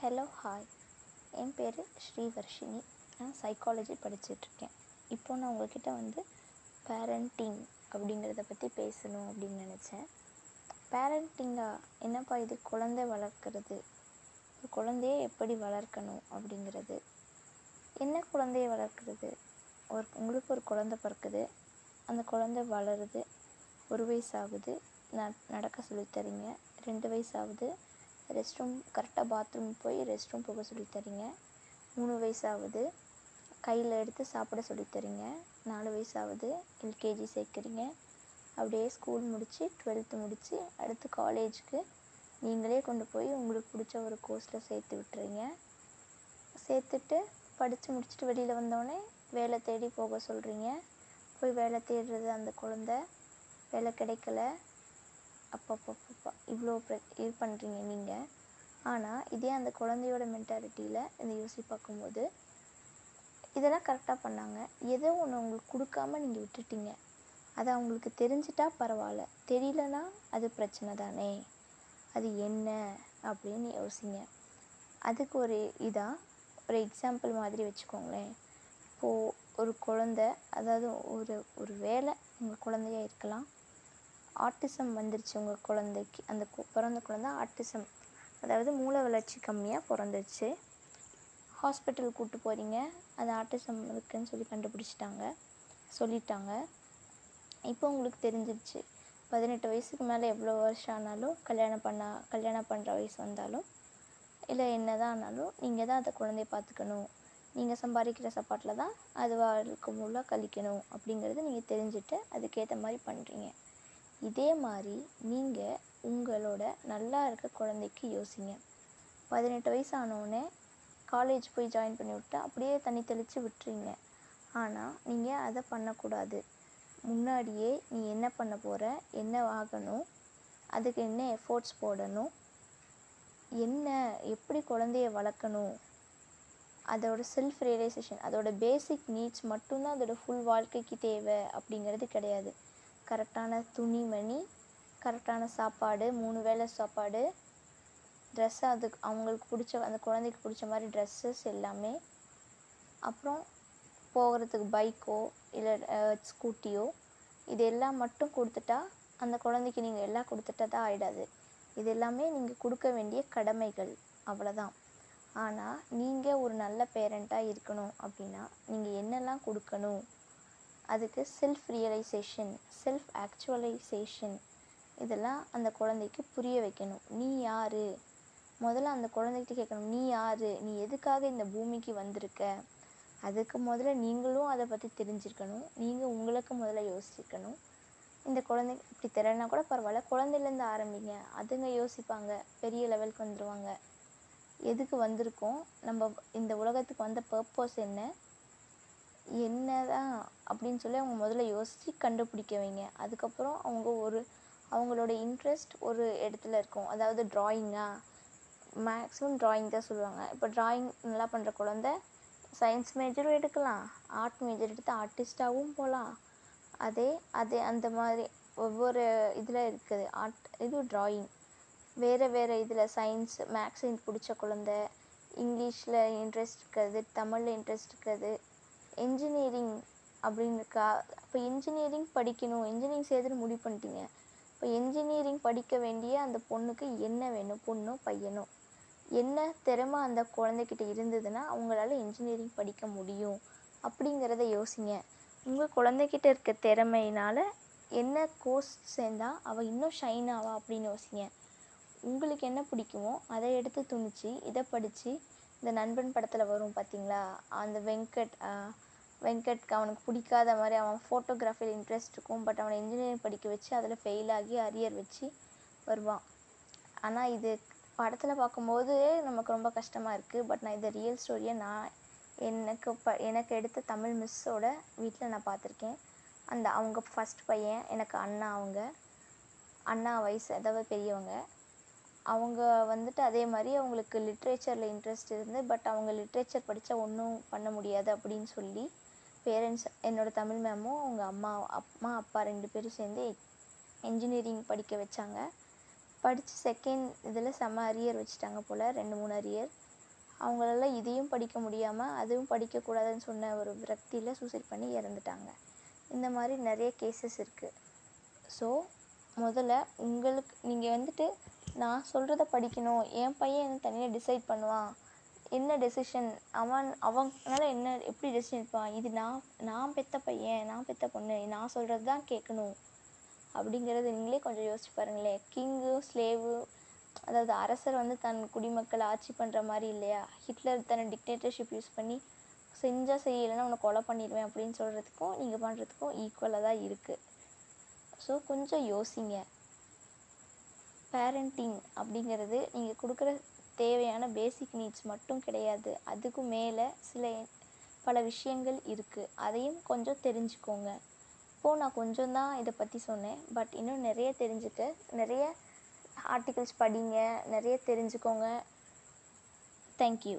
Hello hi என் பேர் ஸ்ரீவர்ஷினி. நான் psychology படிச்சிட்ருக்கேன். இப்போ நான் உங்கள்கிட்ட வந்து பேரண்டிங் அப்படிங்கிறத பற்றி பேசணும் அப்படின்னு நினச்சேன். பேரண்டிங்கா என்னப்பா இது குழந்தை வளர்க்குறது? ஒரு குழந்தைய எப்படி வளர்க்கணும் அப்படிங்கிறது. என்ன குழந்தைய வளர்க்குறது? ஒரு உங்களுக்கு ஒரு குழந்தை பிறக்குது. அந்த குழந்தை வளருது. ஒரு வயசு ஆகுது ந நடக்க சொல்லித்தரீங்க ரெண்டு வயசு ஆகுது ரெஸ்ட் ரூம் கரெக்டாக பாத்ரூம் போய் ரெஸ்ட் ரூம் போக சொல்லித்தரீங்க மூணு வயசாகுது கையில் எடுத்து சாப்பிட சொல்லித்தரீங்க நாலு வயசாகுது எல்கேஜி சேர்க்குறீங்க. அப்படியே ஸ்கூல் முடித்து டுவெல்த்து முடித்து அடுத்து காலேஜுக்கு நீங்களே கொண்டு போய் உங்களுக்கு பிடிச்ச ஒரு கோர்ஸில் சேர்த்து விட்டுறீங்க. சேர்த்துட்டு படித்து முடிச்சுட்டு வெளியில் வந்தோடனே வேலை தேடி போக சொல்கிறீங்க போய் வேலை தேடுறது அந்த குழந்த. வேலை கிடைக்கல. அப்பப்பப்பா இவ்வளோ ப்ர இது பண்ணுறீங்க நீங்கள் ஆனால் இதே அந்த குழந்தையோட மென்டாலிட்டியில் இந்த யோசி பார்க்கும்போது இதெல்லாம் கரெக்டாக பண்ணாங்க. எதோ ஒன்று உங்களுக்கு கொடுக்காம நீங்கள் விட்டுட்டீங்க. அது அவங்களுக்கு தெரிஞ்சிட்டா பரவாயில்ல. தெரியலனா அது பிரச்சனை தானே. அது என்ன அப்படின்னு யோசிங்க. அதுக்கு ஒரு இதாக ஒரு எக்ஸாம்பிள் மாதிரி வச்சுக்கோங்களேன். இப்போது ஒரு குழந்த அதாவது ஒரு ஒரு வேலை உங்கள் குழந்தையாக இருக்கலாம். ஆட்டிசம் வந்துருச்சு உங்கள் குழந்தைக்கு. அந்த கு- பிறந்த குழந்தை ஆட்டிசம் அதாவது மூளை வளர்ச்சி கம்மியாக பிறந்துருச்சு. ஹாஸ்பிட்டல் கூப்பிட்டு போகிறீங்க அது ஆட்டிசம் இருக்குன்னு சொல்லி கண்டுபிடிச்சிட்டாங்க. சொல்லிட்டாங்க. இப்போ உங்களுக்கு தெரிஞ்சிருச்சு. பதினெட்டு வயசுக்கு மேலே எவ்வளோ வருஷம் ஆனாலும் கல்யாணம் பண்ண கல்யாணம் பண்ணுற வயசு வந்தாலும் இல்லை என்ன தான் ஆனாலும் நீங்கள் தான் அந்த குழந்தைய பார்த்துக்கணும். நீங்கள் சம்பாதிக்கிற சாப்பாட்டில் தான் அது வாழ்க்கை முழுக்க கழிக்கணும் அப்படிங்கிறது நீங்கள் தெரிஞ்சுட்டு அதுக்கேற்ற மாதிரி பண்ணுறீங்க இதே மாதிரி நீங்கள் உங்களோட நல்லா இருக்க குழந்தைக்கு யோசிங்க. பதினெட்டு வயசு ஆனோடனே காலேஜ் போய் ஜாயின் பண்ணி விட்டு அப்படியே தண்ணி தெளித்து விட்டுறீங்க ஆனால் நீங்கள் அதை பண்ணக்கூடாது. முன்னாடியே நீ என்ன பண்ண போகிற என்ன ஆகணும்? அதுக்கு என்ன எஃபோர்ட்ஸ் போடணும்? என்ன எப்படி குழந்தைய வளர்க்கணும்? அதோட செல்ஃப் ரியலைசேஷன் அதோட பேசிக் நீட்ஸ் மட்டும்தான் அதோட ஃபுல் வாழ்க்கைக்கு தேவை அப்படிங்கிறது கிடையாது. கரெக்டான துணிமணி கரெக்டான சாப்பாடு மூணு வேளை சாப்பாடு ட்ரெஸ்ஸு அதுக்கு அவங்களுக்கு பிடிச்ச அந்த குழந்தைக்கு பிடிச்ச மாதிரி ட்ரெஸ்ஸஸ் எல்லாமே. அப்புறம் போகிறதுக்கு பைக்கோ இல்லை ஸ்கூட்டியோ இது எல்லாம் மட்டும் கொடுத்துட்டா அந்த குழந்தைக்கு நீங்கள் எல்லாம் கொடுத்துட்டா தான் ஆகிடாது இது எல்லாமே நீங்கள் கொடுக்க வேண்டிய கடமைகள். அவ்வளோதான் ஆனால் நீங்கள் ஒரு நல்ல பேரண்ட்டாக இருக்கணும் அப்படின்னா நீங்கள் என்னெல்லாம் கொடுக்கணும்? அதுக்கு செல்ஃப் ரியலைசேஷன் செல்ஃப் ஆக்சுவலைசேஷன் இதெல்லாம் அந்த குழந்தைக்கு புரிய வைக்கணும். நீ யார்? முதல்ல அந்த குழந்தைகிட்ட கேட்கணும். நீ யார்? நீ எதுக்காக இந்த பூமிக்கு வந்திருக்க? அதுக்கு முதல்ல நீங்களும் அதை பற்றி தெரிஞ்சிருக்கணும். நீங்கள் உங்களுக்கு முதல்ல யோசிக்கணும் இந்த குழந்தை இப்படி தெரியலனா கூட பரவாயில்ல. குழந்தையிலேருந்து ஆரம்பிங்க. அதுங்க யோசிப்பாங்க. பெரிய லெவலுக்கு வந்துடுவாங்க எதுக்கு வந்திருக்கோம்? நம்ம இந்த உலகத்துக்கு வந்த பர்பஸ் என்ன? என்னதான் அப்படின்னு சொல்லி அவங்க முதல்ல யோசித்து கண்டுபிடிக்க வைங்க அதுக்கப்புறம் அவங்க ஒரு அவங்களோட இன்ட்ரெஸ்ட் ஒரு இடத்துல இருக்கும். அதாவது ட்ராயிங்கா மேக்ஸிமம் ட்ராயிங் தான் சொல்லுவாங்க. இப்போ ட்ராயிங் நல்லா பண்ணுற குழந்த சயின்ஸ் மேஜரும் எடுக்கலாம். ஆர்ட் மேஜர் எடுத்து ஆர்டிஸ்டாகவும் போகலாம் அதே அதே அந்த மாதிரி ஒவ்வொரு இதில் இருக்குது. ஆர்ட் இது ட்ராயிங் வேறு வேறு இதில் சயின்ஸ் மேக்ஸ் எனக்கு பிடிச்ச குழந்த இங்கிலீஷில் இன்ட்ரெஸ்ட் இருக்கிறது தமிழில் இன்ட்ரெஸ்ட் இருக்கிறது என்ஜினியரிங் அப்படின்னு இருக்கா இப்போ இன்ஜினியரிங் படிக்கணும். இன்ஜினியரிங் சேர்த்துட்டு முடிவு பண்ணிட்டீங்க. இப்போ என்ஜினியரிங் படிக்க வேண்டிய அந்த பொண்ணுக்கு என்ன வேணும்? பொண்ணோ பையனோ? என்ன திறமை அந்த குழந்தைகிட்ட இருந்ததுன்னா அவங்களால இன்ஜினியரிங் படிக்க முடியும். அப்படிங்கிறத யோசிங்க. உங்கள் குழந்தைகிட்ட இருக்க திறமையினால என்ன கோர்ஸ் சேர்ந்தா அவள் இன்னும் ஷைன் ஆவா அப்படின்னு யோசிங்க. உங்களுக்கு என்ன பிடிக்குமோ அதை எடுத்து துணிச்சு இதை படித்து இந்த நண்பன் படத்தில் வரும் பார்த்தீங்களா அந்த வெங்கட் வெங்கட்க்கு அவனுக்கு பிடிக்காத மாதிரி அவன் ஃபோட்டோகிராஃபியில் இன்ட்ரெஸ்ட் இருக்கும். பட் அவனை இன்ஜினியரிங் படிக்க வச்சு அதில் ஃபெயில் ஆகி அரியர் வச்சு வருவான். ஆனால் இது படத்தில் பார்க்கும்போது நமக்கு ரொம்ப கஷ்டமாக இருக்குது பட் நான் இதை ரியல் ஸ்டோரியை நான் எனக்கு ப எனக்கு எடுத்த தமிழ் மிஸ்ஸோட வீட்டில் நான் பார்த்துருக்கேன். அந்த அவங்க ஃபஸ்ட் பையன் எனக்கு அண்ணா அவங்க. அண்ணா வயசு அதாவது பெரியவங்க. அவங்க வந்துட்டு அதே மாதிரி அவங்களுக்கு லிட்ரேச்சரில் இன்ட்ரெஸ்ட் இருந்து பட் அவங்க லிட்ரேச்சர் படித்தா ஒன்றும் பண்ண முடியாது அப்படின்னு சொல்லி பேரண்ட்ஸ் என்னோட தமிழ் மேமும் அவங்க அம்மா அம்மா அப்பா ரெண்டு பேரும் சேர்ந்து இன்ஜினியரிங் படிக்க வச்சாங்க. படித்து செகண்ட் இதில் செம்ம அரியர் வச்சுட்டாங்க போல் ரெண்டு மூணு அரியர் அவங்களால இதையும் படிக்க முடியாமல் அதுவும் படிக்கக்கூடாதுன்னு சொன்ன ஒரு விரக்தியில் சூசைட் பண்ணி இறந்துட்டாங்க. இந்த மாதிரி நிறைய கேசஸ் இருக்குது ஸோ முதல்ல உங்களுக்கு நீங்கள் வந்துட்டு நான் சொல்கிறத படிக்கணும். என் பையன் என்ன தனியாக டிசைட் பண்ணுவான்? என்ன டெசிஷன் அவன் அவனால என்ன எப்படி டெசிஷன் எடுப்பான்? இது நான் நான் பெத்த பையன் நான் பெத்த பொண்ணு நான் சொல்கிறது தான் கேட்கணும். அப்படிங்கிறது நீங்களே கொஞ்சம் யோசிச்சு பாருங்களேன். கிங்கு ஸ்லேவு அதாவது அரசர் வந்து தன் குடிமக்களை ஆட்சி பண்ணுற மாதிரி இல்லையா? ஹிட்லர் தன்னை டிக்டேட்டர்ஷிப் யூஸ் பண்ணி செஞ்சால் செய்யலைன்னா உன்னை கொலை பண்ணிடுவேன் அப்படின்னு சொல்கிறதுக்கும் நீங்கள் பண்ணுறதுக்கும் ஈக்குவலாக தான் இருக்குது ஸோ கொஞ்சம் யோசிங்க. பேரண்டிங் அப்படிங்கிறது நீங்கள் கொடுக்குற தேவையான பேசிக் நீட்ஸ் மட்டும் கிடையாது. அதுக்கு மேலே சில பல விஷயங்கள் இருக்குது அதையும் கொஞ்சம் தெரிஞ்சுக்கோங்க. இப்போது நான் கொஞ்சம் தான் இதை பற்றி சொன்னேன். பட் இன்னும் நிறைய தெரிஞ்சுக்க நிறைய ஆர்டிகல்ஸ் படிங்க நிறைய தெரிஞ்சுக்கோங்க. தேங்க்யூ